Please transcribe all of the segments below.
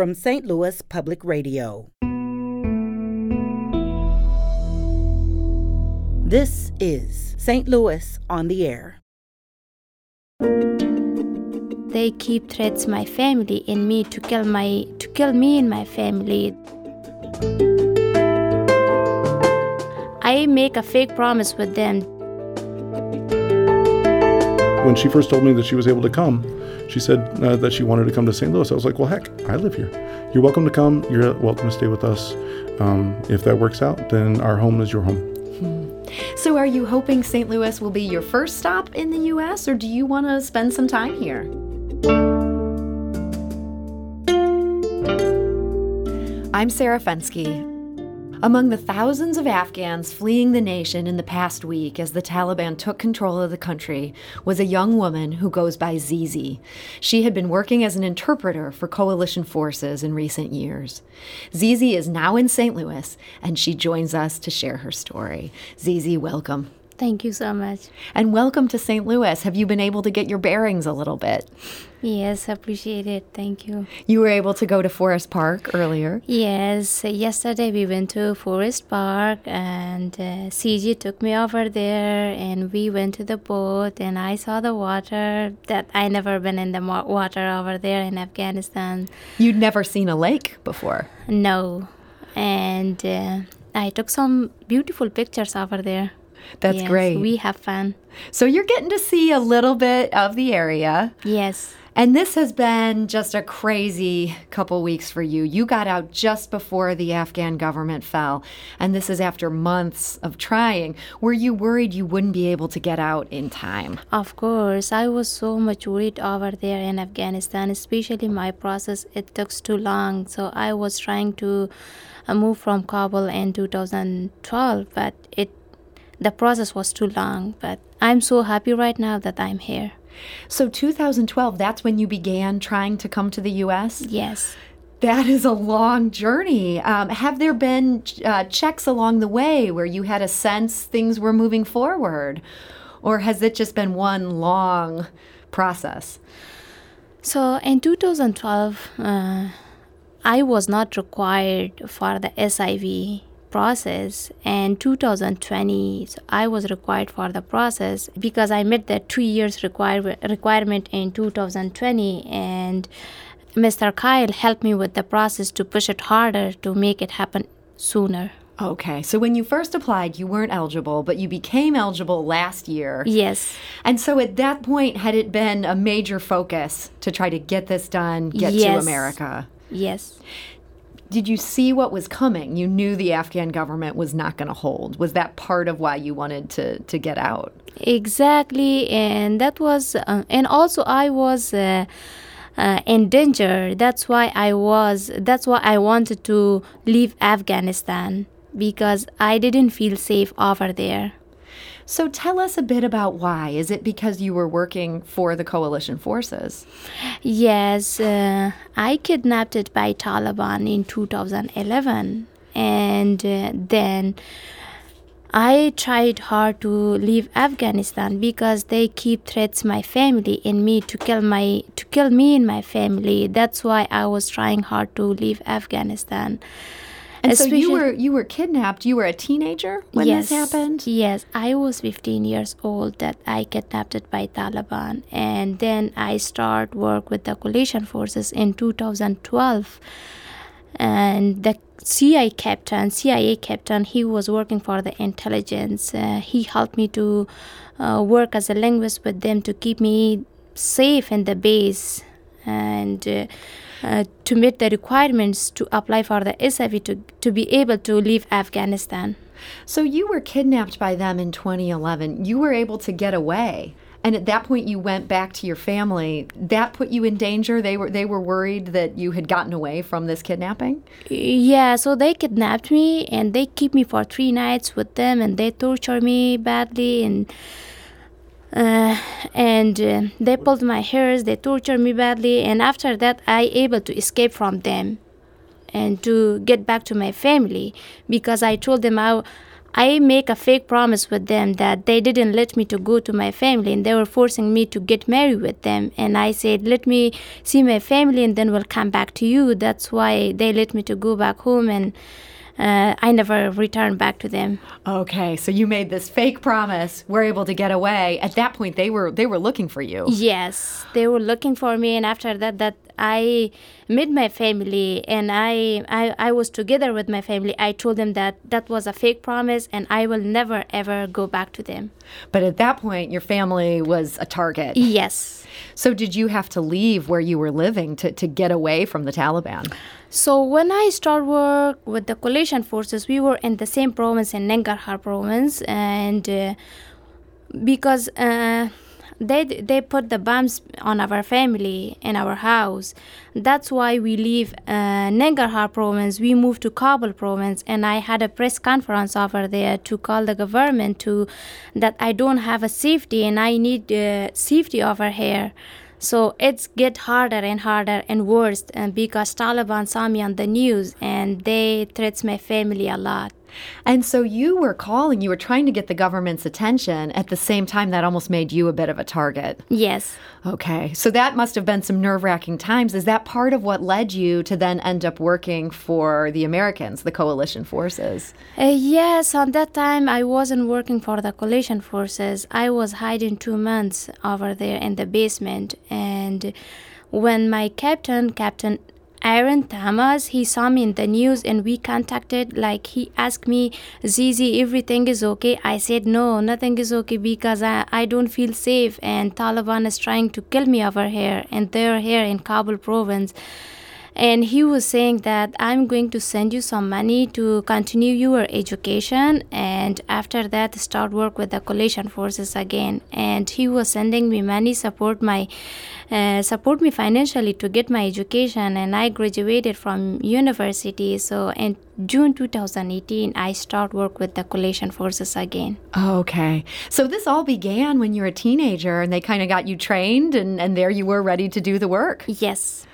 from St. Louis Public Radio. This is St. Louis on the Air. They keep threats my family and me to kill my to kill me and my family. I make a fake promise with them. When she first told me that she was able to come, she said uh, that she wanted to come to St. Louis. I was like, well, heck, I live here. You're welcome to come. You're welcome to stay with us. Um, if that works out, then our home is your home. So, are you hoping St. Louis will be your first stop in the U.S., or do you want to spend some time here? I'm Sarah Fenske. Among the thousands of Afghans fleeing the nation in the past week as the Taliban took control of the country was a young woman who goes by Zizi. She had been working as an interpreter for coalition forces in recent years. Zizi is now in St. Louis and she joins us to share her story. Zizi, welcome. Thank you so much. And welcome to St. Louis. Have you been able to get your bearings a little bit? Yes, appreciate it. Thank you. You were able to go to Forest Park earlier? Yes, yesterday we went to Forest Park and uh, CG took me over there and we went to the boat and I saw the water that I never been in the water over there in Afghanistan. You'd never seen a lake before? No. And uh, I took some beautiful pictures over there. That's Yes, great. We have fun. So you're getting to see a little bit of the area. Yes. And this has been just a crazy couple weeks for you. You got out just before the Afghan government fell, and this is after months of trying. Were you worried you wouldn't be able to get out in time? Of course, I was so much worried over there in Afghanistan, especially my process. It took too long, so I was trying to uh, move from Kabul in 2012, but it the process was too long. But I'm so happy right now that I'm here. So 2012, that's when you began trying to come to the U.S.? Yes. That is a long journey. Um, have there been uh, checks along the way where you had a sense things were moving forward? Or has it just been one long process? So in 2012, uh, I was not required for the SIV process and 2020 so i was required for the process because i met the two years require, requirement in 2020 and mr kyle helped me with the process to push it harder to make it happen sooner Okay, so when you first applied, you weren't eligible, but you became eligible last year. yes And so at that point, had it been a major focus to try to get this done, get to America? yes Did you see what was coming? You knew the Afghan government was not going to hold. Was that part of why you wanted to, to get out? exactly and that was uh, and also i was uh, uh, in danger that's why i was that's why i wanted to leave afghanistan because i didn't feel safe over there So tell us a bit about why. Is it because you were working for the coalition forces? yes uh, i kidnapped by taliban in 2011 and uh, then I tried hard to leave Afghanistan because they keep threats my family and me to kill my to kill me and my family. That's why I was trying hard to leave Afghanistan. And so you were you were kidnapped. You were a teenager when yes, this happened. Yes, I was 15 years old that I kidnapped by Taliban, and then I start work with the coalition forces in 2012. And the CIA captain, CIA captain, he was working for the intelligence. Uh, he helped me to uh, work as a linguist with them to keep me safe in the base and. Uh, uh, to meet the requirements to apply for the SIV to, to be able to leave Afghanistan. So you were kidnapped by them in 2011. You were able to get away. And at that point you went back to your family. That put you in danger. They were they were worried that you had gotten away from this kidnapping. Yeah, so they kidnapped me and they keep me for three nights with them and they torture me badly and uh, and uh, they pulled my hairs, they tortured me badly, and after that, I able to escape from them and to get back to my family because I told them I, I make a fake promise with them that they didn't let me to go to my family and they were forcing me to get married with them. And I said let me see my family and then we'll come back to you. That's why they let me to go back home and uh, I never returned back to them. Okay, so you made this fake promise. We're able to get away. At that point, they were they were looking for you. Yes, they were looking for me, and after that, that I met my family, and I, I I was together with my family. I told them that that was a fake promise, and I will never ever go back to them. But at that point, your family was a target. Yes. So did you have to leave where you were living to, to get away from the Taliban? So when I started work with the coalition forces, we were in the same province in Nangarhar province, and uh, because uh, they they put the bombs on our family in our house, that's why we leave uh, Nangarhar province. We moved to Kabul province, and I had a press conference over there to call the government to that I don't have a safety and I need uh, safety over here. So it's get harder and harder and worse and because Taliban saw me on the news and they threats my family a lot. And so you were calling, you were trying to get the government's attention at the same time that almost made you a bit of a target. Yes. Okay. So that must have been some nerve wracking times. Is that part of what led you to then end up working for the Americans, the coalition forces? Uh, yes, on that time I wasn't working for the coalition forces. I was hiding two months over there in the basement. And when my captain, Captain Aaron Thomas, he saw me in the news and we contacted, like, he asked me, Zizi, everything is okay. I said, no, nothing is okay because I, I don't feel safe and Taliban is trying to kill me over here and they're here in Kabul province and he was saying that i'm going to send you some money to continue your education. And after that start work with the coalition forces again. And he was sending me money support my uh, support me financially to get my education. And i graduated from university. So in june 2018 i start work with the coalition forces again. Okay. So this all began when you were a teenager and they kind of got you trained and, and there you were ready to do the work? Yes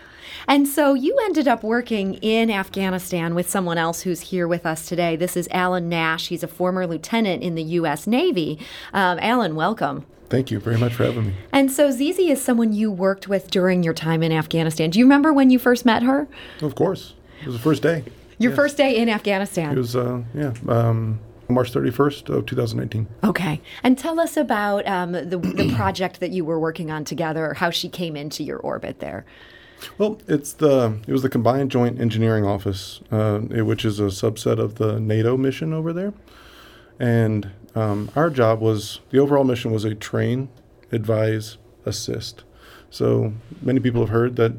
and so you ended up working in Afghanistan with someone else who's here with us today. This is Alan Nash. He's a former lieutenant in the U.S. Navy. Um, Alan, welcome. Thank you very much for having me. And so Zizi is someone you worked with during your time in Afghanistan. Do you remember when you first met her? Of course. It was the first day. Your yes. first day in Afghanistan? It was, uh, yeah. Um, March 31st of 2019. Okay. And tell us about um, the, the project that you were working on together, how she came into your orbit there. Well, it's the it was the Combined Joint Engineering Office, uh, which is a subset of the NATO mission over there, and um, our job was the overall mission was a train, advise, assist. So many people have heard that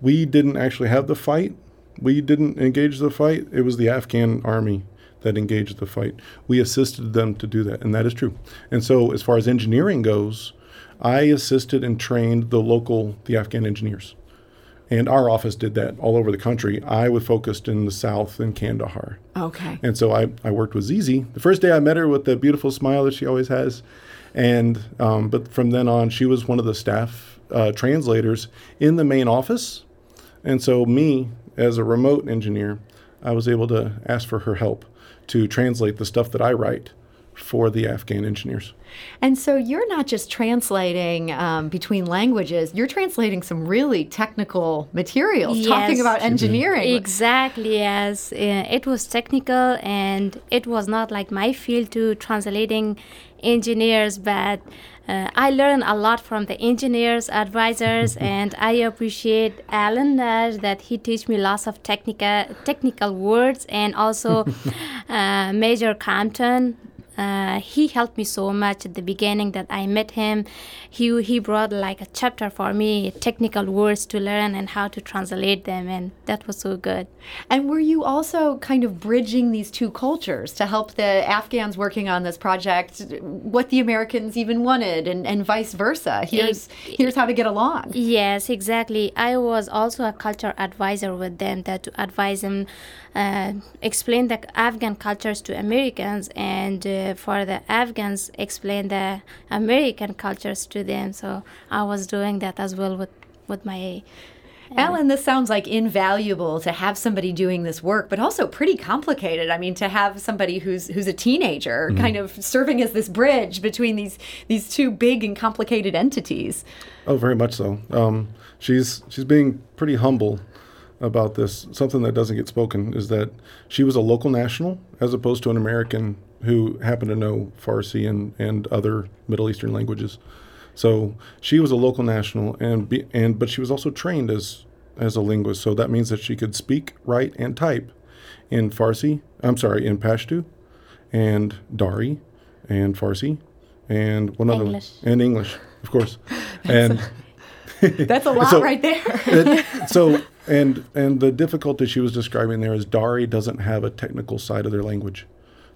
we didn't actually have the fight. We didn't engage the fight. It was the Afghan army that engaged the fight. We assisted them to do that, and that is true. And so, as far as engineering goes, I assisted and trained the local, the Afghan engineers. And our office did that all over the country. I was focused in the South in Kandahar. Okay. And so I, I worked with Zizi. The first day I met her with the beautiful smile that she always has. And, um, but from then on, she was one of the staff uh, translators in the main office. And so, me, as a remote engineer, I was able to ask for her help to translate the stuff that I write for the Afghan engineers. And so you're not just translating um, between languages, you're translating some really technical materials, yes. talking about engineering. Exactly, yes. It was technical and it was not like my field to translating engineers, but uh, I learned a lot from the engineers, advisors, and I appreciate Alan Nash that he teach me lots of technical technical words and also uh, Major Compton uh, he helped me so much at the beginning that I met him. He he brought like a chapter for me, technical words to learn and how to translate them, and that was so good. And were you also kind of bridging these two cultures to help the Afghans working on this project what the Americans even wanted, and, and vice versa? Here's it, here's how to get along. Yes, exactly. I was also a culture advisor with them that to advise them uh, explain the Afghan cultures to Americans and uh, for the Afghans explain the American cultures to them. So I was doing that as well with with my Alan, this sounds like invaluable to have somebody doing this work, but also pretty complicated. I mean, to have somebody who's who's a teenager Mm-hmm. kind of serving as this bridge between these these two big and complicated entities. Oh, very much so. Um, she's she's being pretty humble about this. Something that doesn't get spoken is that she was a local national as opposed to an American who happened to know Farsi and, and other Middle Eastern languages. So she was a local national, and be, and but she was also trained as as a linguist. So that means that she could speak, write, and type in Farsi. I'm sorry, in Pashto, and Dari, and Farsi, and one other English. one, and English, of course, and. That's a lot So- right there. it, so and and the difficulty she was describing there is Dari doesn't have a technical side of their language.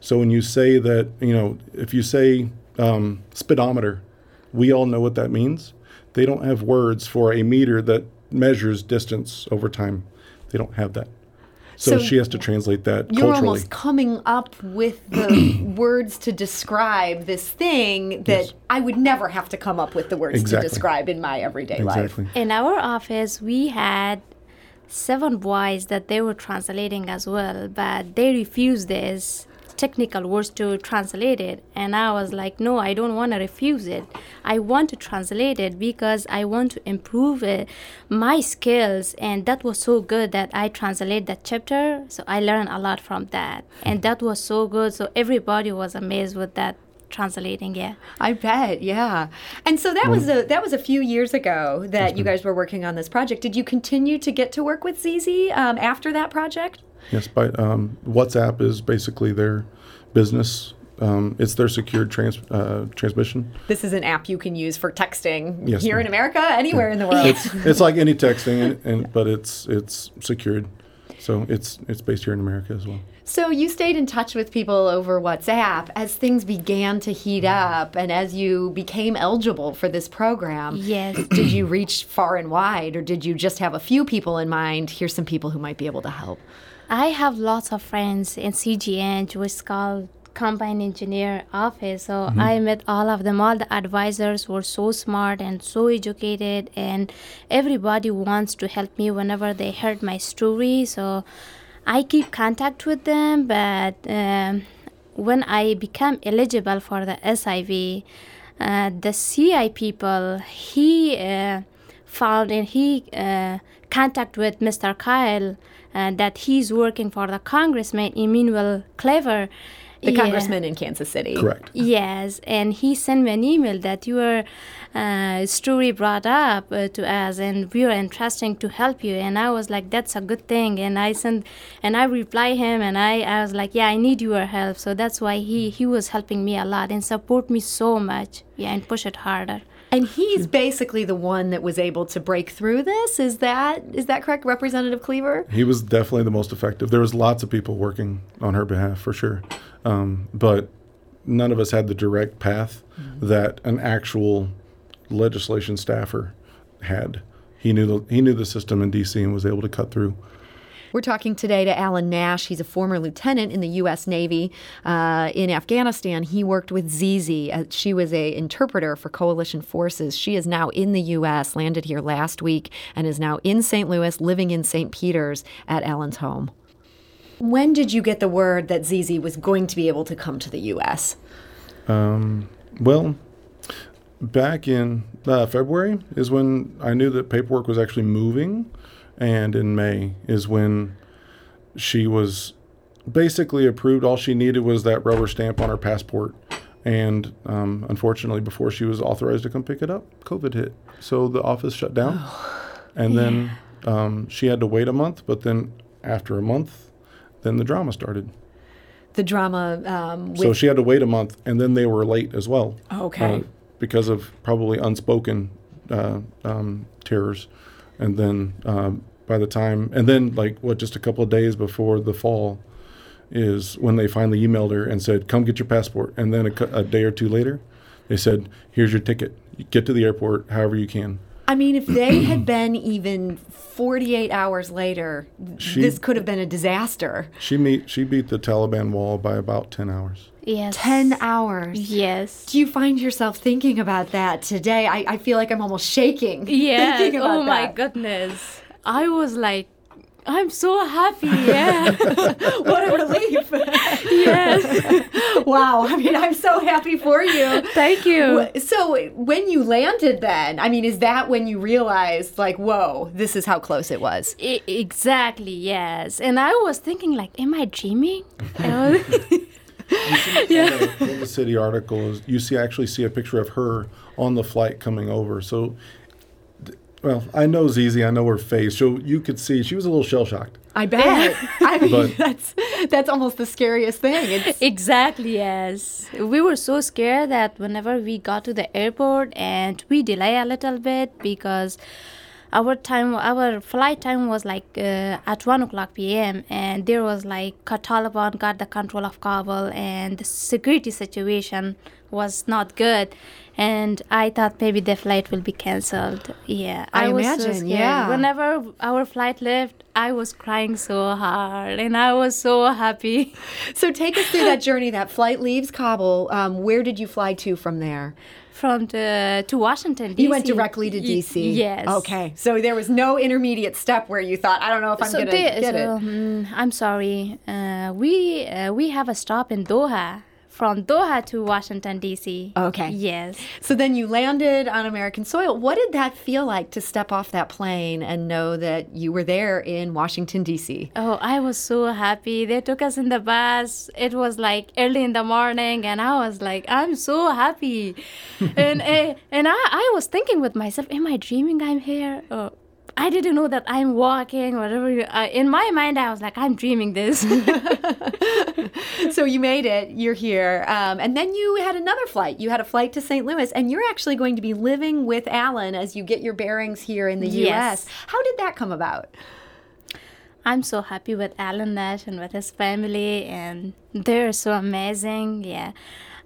So when you say that, you know, if you say um, speedometer, we all know what that means. They don't have words for a meter that measures distance over time. They don't have that. So, So she has to translate that You're culturally. almost coming up with the words to describe this thing that Yes. I would never have to come up with the words Exactly. to describe in my everyday life. In our office, we had seven boys that they were translating as well, but they refused this technical words to translate it. And I was like, no, I don't want to refuse it. I want to translate it because I want to improve it, my skills. And that was so good that I translate that chapter. So I learned a lot from that. And that was so good. So everybody was amazed with that translating, yeah. I bet, yeah. And so that was a that was a few years ago that you guys were working on this project. Did you continue to get to work with Zizi um, after that project? Yes, but um, WhatsApp is basically their business. Um, it's their secured trans, uh, transmission. This is an app you can use for texting Yes, here in. America, anywhere in the world. It's it's like any texting, and, and but it's it's secured. So it's it's based here in America as well. So you stayed in touch with people over WhatsApp as things began to heat mm-hmm. up and as you became eligible for this program. Yes. Did you reach far and wide or did you just have a few people in mind? Here's some people who might be able to help. I have lots of friends in CGN, Jewish School Combine Engineer office. So I met all of them. All the advisors were so smart and so educated, and everybody wants to help me whenever they heard my story. So I keep contact with them, but um, when I become eligible for the SIV, uh, the CI people, he uh, found and he uh, contact with Mr. Kyle uh, that he's working for the Congressman Emanuel Cleaver. The Yeah. congressman in Kansas City. Correct. Yes, and he sent me an email that your uh, story brought up uh, to us, and we are interested to help you. And I was like, that's a good thing. And I sent, and I reply him, and I, I was like, yeah, I need your help. So that's why he he was helping me a lot and support me so much. Yeah, and push it harder. And he's basically the one that was able to break through this. Is that is that correct, Representative Cleaver? He was definitely the most effective. There was lots of people working on her behalf for sure, um, but none of us had the direct path that an actual legislation staffer had. He knew the he knew the system in D.C. and was able to cut through. We're talking today to Alan Nash. He's a former lieutenant in the U.S. Navy uh, in Afghanistan. He worked with Zizi. Uh, she was a interpreter for coalition forces. She is now in the U.S., landed here last week, and is now in St. Louis, living in St. Peter's at Alan's home. When did you get the word that Zizi was going to be able to come to the U.S.? Um, well, back in uh, February is when I knew that paperwork was actually moving, and in May is when she was basically approved. All she needed was that rubber stamp on her passport. And um, unfortunately, before she was authorized to come pick it up, COVID hit. So the office shut down. and then um, she had to wait a month. But then after a month, then the drama started. The drama um, So she had to wait a month, and then they were late as well. Okay. uh, because of probably unspoken uh, um, terrors, and then um, by the time, and then like what, just a couple of days before the fall, is when they finally emailed her and said, "Come get your passport." And then a, a day or two later, they said, "Here's your ticket. Get to the airport however you can." I mean, if they had been even 48 hours later, She- this could have been a disaster. She meet she beat the Taliban wall by about ten hours. Yes. 10 hours. Yes. Do you find yourself thinking about that today? I, I feel like I'm almost shaking. Yes. thinking about Oh my that. goodness. I was like, I'm so happy. Yeah. what a relief. yes. wow. I mean, I'm so happy for you. Thank you. So, when you landed, then, I mean, is that when you realized, like, whoa, this is how close it was? I- exactly. Yes. And I was thinking, like, am I dreaming? Oh. I was- yeah. In the city articles, you see actually see a picture of her on the flight coming over. So, d- well, I know Zizi, I know her face. So you could see she was a little shell shocked. I bet. I mean, But- that's that's almost the scariest thing. It's, Exactly, yes. We were so scared that whenever we got to the airport and we delay a little bit because our time, our flight time was like uh, at 1 o'clock p.m. and there was like Taliban got the control of Kabul and the security situation was not good. And I thought maybe the flight will be canceled. Yeah, I was imagine, scared. yeah. Whenever our flight left, I was crying so hard and I was so happy. so, take us through that journey. That flight leaves Kabul. Um, where did you fly to from there? From the, to Washington D.C. You went directly to DC. Yes. Okay. So there was no intermediate step where you thought, I don't know if I'm So going to get so, it. mm, I'm sorry. Uh, we uh, we have a stop in Doha. From Doha to Washington D.C. Okay. Yes. So then you landed on American soil. What did that feel like to step off that plane and know that you were there in Washington D.C.? Oh, I was so happy. They took us in the bus. It was like early in the morning, and I was like, I'm so happy. and uh, and I, I was thinking with myself, am I dreaming I'm here? Oh, I didn't know that I'm walking, whatever. you- Uh, in my mind, I was like, I'm dreaming this. so you made it. You're here, um, and then you had another flight. You had a flight to St. Louis, and you're actually going to be living with Alan as you get your bearings here in the Yes. U.S. How did that come about? I'm so happy with Alan Nash and with his family, and they're so amazing. Yeah.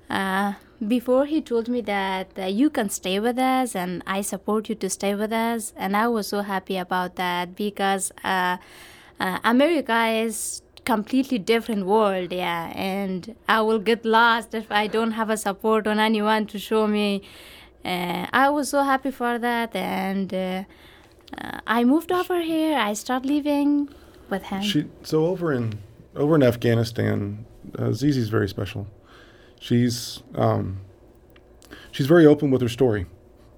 Uh, before he told me that uh, you can stay with us and I support you to stay with us, and I was so happy about that because uh, uh, America is completely different world yeah. And i will get lost if i don't have a support on anyone to show me. Uh, i was so happy for that and uh, uh, i moved over here. I start living with him. She so over in over in Afghanistan, uh, Zizi's very special. She's um, she's very open with her story,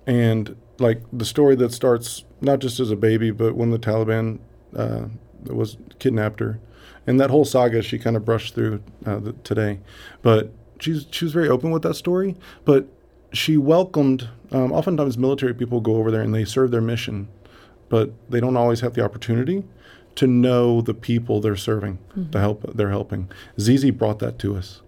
and like the story that starts not just as a baby, but when the Taliban uh, was kidnapped her, and that whole saga she kind of brushed through uh, the, today. But she's she was very open with that story, but she welcomed. Um, oftentimes, military people go over there and they serve their mission, but they don't always have the opportunity to know the people they're serving, the help they're helping. Zizi brought that to us.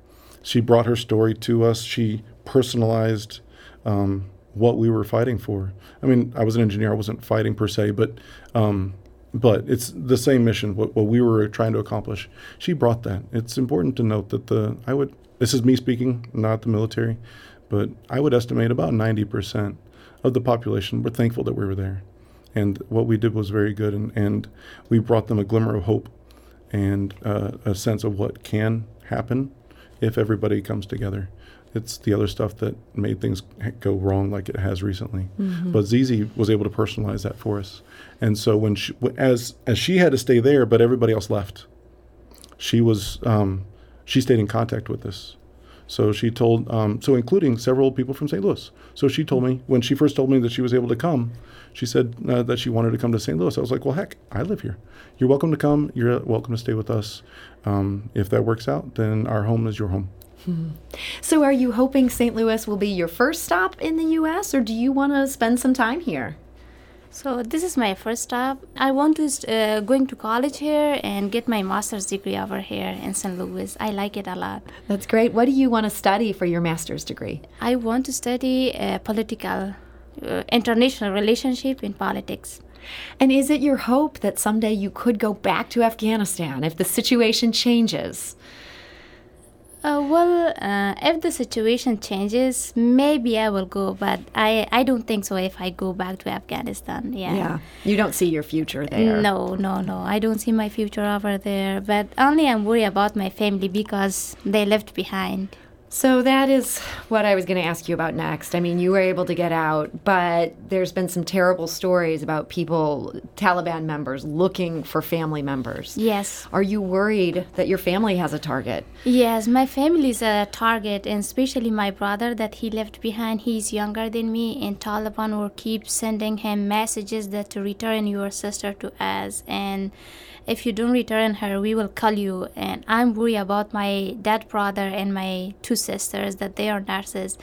She brought her story to us. She personalized um, what we were fighting for. I mean, I was an engineer. I wasn't fighting per se, but um, but it's the same mission. What, what we were trying to accomplish. She brought that. It's important to note that the I would. This is me speaking, not the military, but I would estimate about ninety percent of the population were thankful that we were there and what we did was very good and, and we brought them a glimmer of hope and uh, a sense of what can happen if everybody comes together. It's the other stuff that made things go wrong like it has recently. But Zizi was able to personalize that for us. And so when she, as as she had to stay there but everybody else left she was um, she stayed in contact with us so she told, um, so including several people from St. Louis. So she told me when she first told me that she was able to come, she said uh, that she wanted to come to St. Louis. I was like, well, heck, I live here. You're welcome to come. You're welcome to stay with us. Um, if that works out, then our home is your home. So, are you hoping St. Louis will be your first stop in the U.S., or do you want to spend some time here? So this is my first stop. I want to uh, going to college here and get my master's degree over here in St. Louis. I like it a lot. That's great. What do you want to study for your master's degree? I want to study uh, political, uh, international relationship in politics. And is it your hope that someday you could go back to Afghanistan if the situation changes? Uh, well, uh, if the situation changes, maybe I will go, but I, I don't think so if I go back to Afghanistan. Yeah. You don't see your future there. No, no, no. I don't see my future over there, but only I'm worried about my family because they left behind. So that is what I was going to ask you about next. I mean, you were able to get out, but there's been some terrible stories about people, Taliban members, looking for family members. Yes. Are you worried that your family has a target? Yes, my family is a target, and especially my brother that he left behind. He's younger than me, and Taliban will keep sending him messages that to return your sister to us, and if you don't return her, we will kill you. And I'm worried about my dead brother and my two sisters that they are nurses.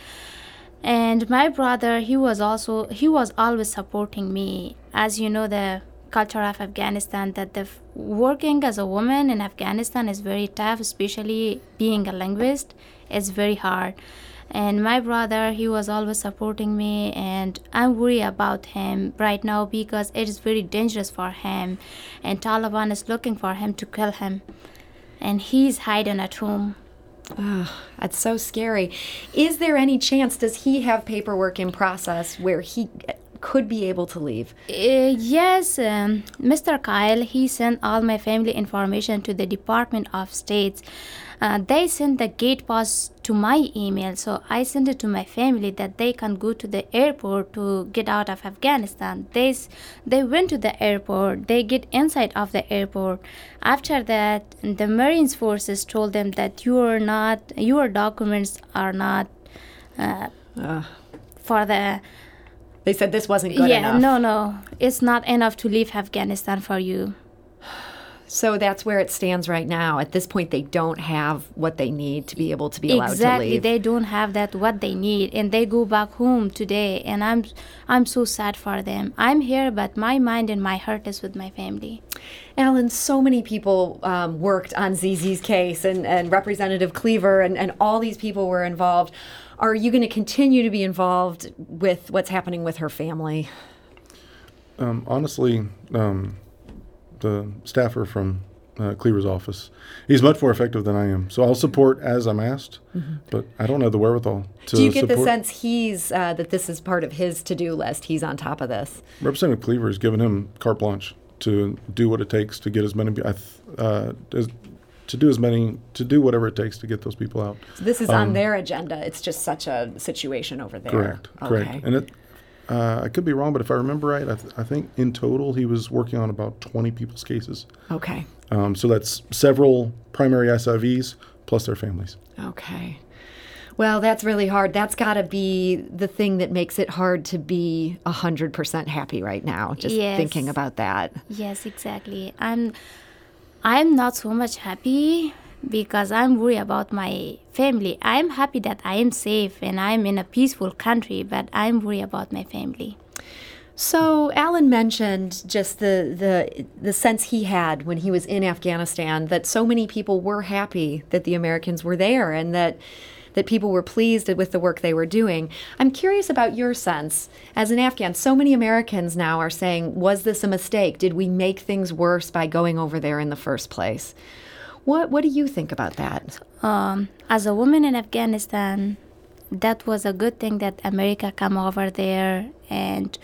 And my brother, he was also he was always supporting me. As you know, the culture of Afghanistan that the working as a woman in Afghanistan is very tough, especially being a linguist. It's very hard and my brother he was always supporting me and i'm worried about him right now because it is very dangerous for him and taliban is looking for him to kill him and he's hiding at home Oh, that's so scary. Is there any chance, does he have paperwork in process where he could be able to leave? Uh, yes, um, Mr. Kyle, he sent all my family information to the Department of States. Uh, they sent the gate pass to my email, so I sent it to my family that they can go to the airport to get out of Afghanistan. They they went to the airport. They get inside of the airport. After that, the Marines forces told them that you are not your documents are not uh, uh. for the they said this wasn't good yeah, enough. no, no. It's not enough to leave Afghanistan for you. So that's where it stands right now. At this point, they don't have what they need to be able to be allowed exactly. to leave. Exactly. They don't have that what they need, and they go back home today. And I'm, I'm so sad for them. I'm here, but my mind and my heart is with my family. Alan, so many people um, worked on Zizi's case, and, and Representative Cleaver, and, and all these people were involved. Are you going to continue to be involved with what's happening with her family? Um, honestly, um, the staffer from uh, Cleaver's office. He's much more effective than I am. So I'll support as I'm asked, mm-hmm. but I don't have the wherewithal to Do you get support. the sense he's uh, that this is part of his to-do list? He's on top of this. Representative Cleaver has given him carte blanche to do what it takes to get as many uh, as, to do as many to do whatever it takes to get those people out. So this is um, on their agenda. It's just such a situation over there. Correct. Okay. Correct. And it uh, I could be wrong, but if I remember right, I, th- I, think in total he was working on about 20 people's cases. Okay. Um, so that's several primary SIVs plus their families. Okay. Well, that's really hard. That's got to be the thing that makes it hard to be 100% happy right now, just yes. thinking about that. Yes, exactly. I'm I'm not so much happy because I'm worried about my family. I'm happy that I am safe and I'm in a peaceful country, but I'm worried about my family. So Alan mentioned just the, the the sense he had when he was in Afghanistan that so many people were happy that the Americans were there and that that people were pleased with the work they were doing. I'm curious about your sense as an Afghan. So many Americans now are saying, was this a mistake? Did we make things worse by going over there in the first place? What What do you think about that? Um, as a woman in Afghanistan, that was a good thing that America come over there and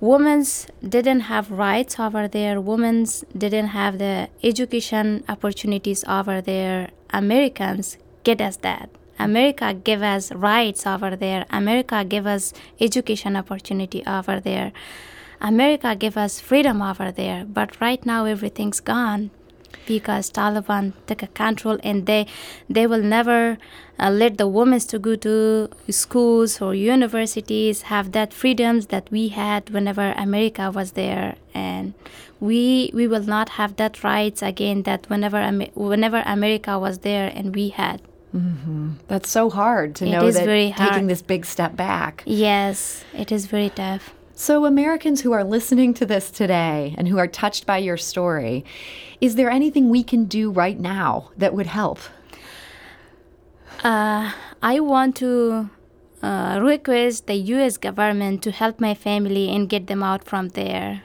women didn't have rights over there. Women didn't have the education opportunities over there. Americans get us that. America give us rights over there. America give us education opportunity over there. America give us freedom over there. But right now everything's gone because Taliban took a control and they they will never uh, let the women to go to schools or universities have that freedoms that we had whenever America was there and we we will not have that rights again that whenever whenever America was there and we had Mm-hmm. That's so hard to it know that taking hard. this big step back. Yes, it is very tough. So, Americans who are listening to this today and who are touched by your story, is there anything we can do right now that would help? Uh, I want to uh, request the U.S. government to help my family and get them out from there.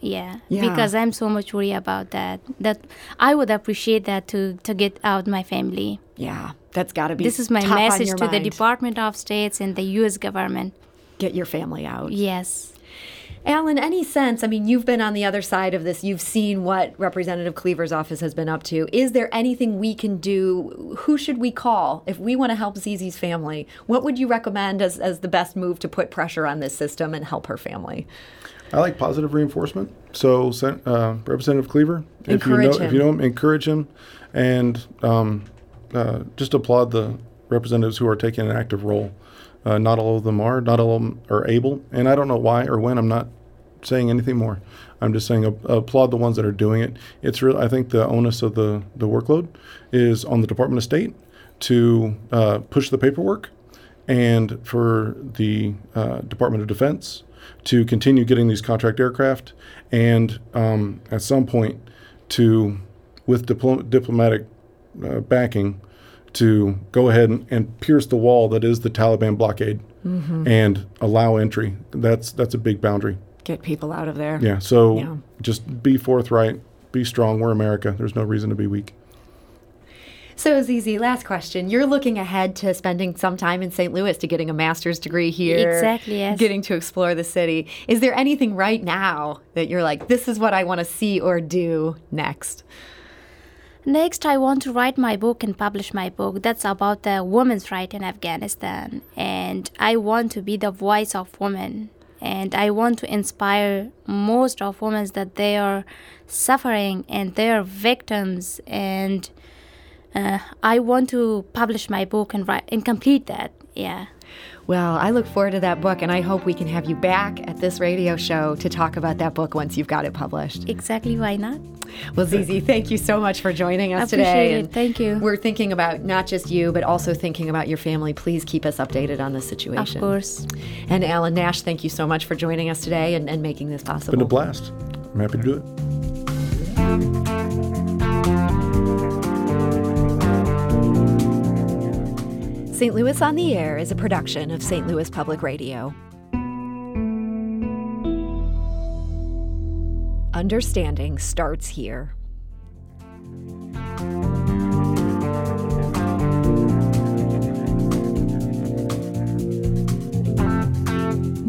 Yeah, yeah, because I'm so much worried about that. That I would appreciate that to to get out my family. Yeah, that's got to be. This is my message to mind. the Department of States and the U.S. government. Get your family out. Yes. Alan, any sense? I mean, you've been on the other side of this. You've seen what Representative Cleaver's office has been up to. Is there anything we can do? Who should we call if we want to help Zizi's family? What would you recommend as, as the best move to put pressure on this system and help her family? I like positive reinforcement. So, uh, Representative Cleaver, if you know, him. if you know him, encourage him, and um, uh, just applaud the representatives who are taking an active role. Uh, not all of them are. Not all of them are able, and I don't know why or when. I'm not saying anything more. I'm just saying uh, applaud the ones that are doing it. It's real. I think the onus of the the workload is on the Department of State to uh, push the paperwork, and for the uh, Department of Defense to continue getting these contract aircraft, and um, at some point to, with diplomatic uh, backing, to go ahead and, and, pierce the wall that is the Taliban blockade mm-hmm. and allow entry. That's that's a big boundary. Get people out of there. Yeah. So yeah. just be forthright, be strong. We're America. There's no reason to be weak. So, Zizi, last question. You're looking ahead to spending some time in St. Louis to getting a master's degree here. Exactly, yes. Getting to explore the city. Is there anything right now that you're like, this is what I want to see or do next? Next, I want to write my book and publish my book. That's about the women's right in Afghanistan. And I want to be the voice of women. And I want to inspire most of women that they are suffering and they are victims. And uh, I want to publish my book and write and complete that. Yeah. Well, I look forward to that book, and I hope we can have you back at this radio show to talk about that book once you've got it published. Exactly. Why not? Well, Zizi, thank you so much for joining us Appreciate today. It. Thank you. We're thinking about not just you, but also thinking about your family. Please keep us updated on the situation. Of course. And Alan Nash, thank you so much for joining us today and, and making this possible. It's been a blast. I'm happy to do it. St. Louis on the Air is a production of St. Louis Public Radio. Understanding starts here.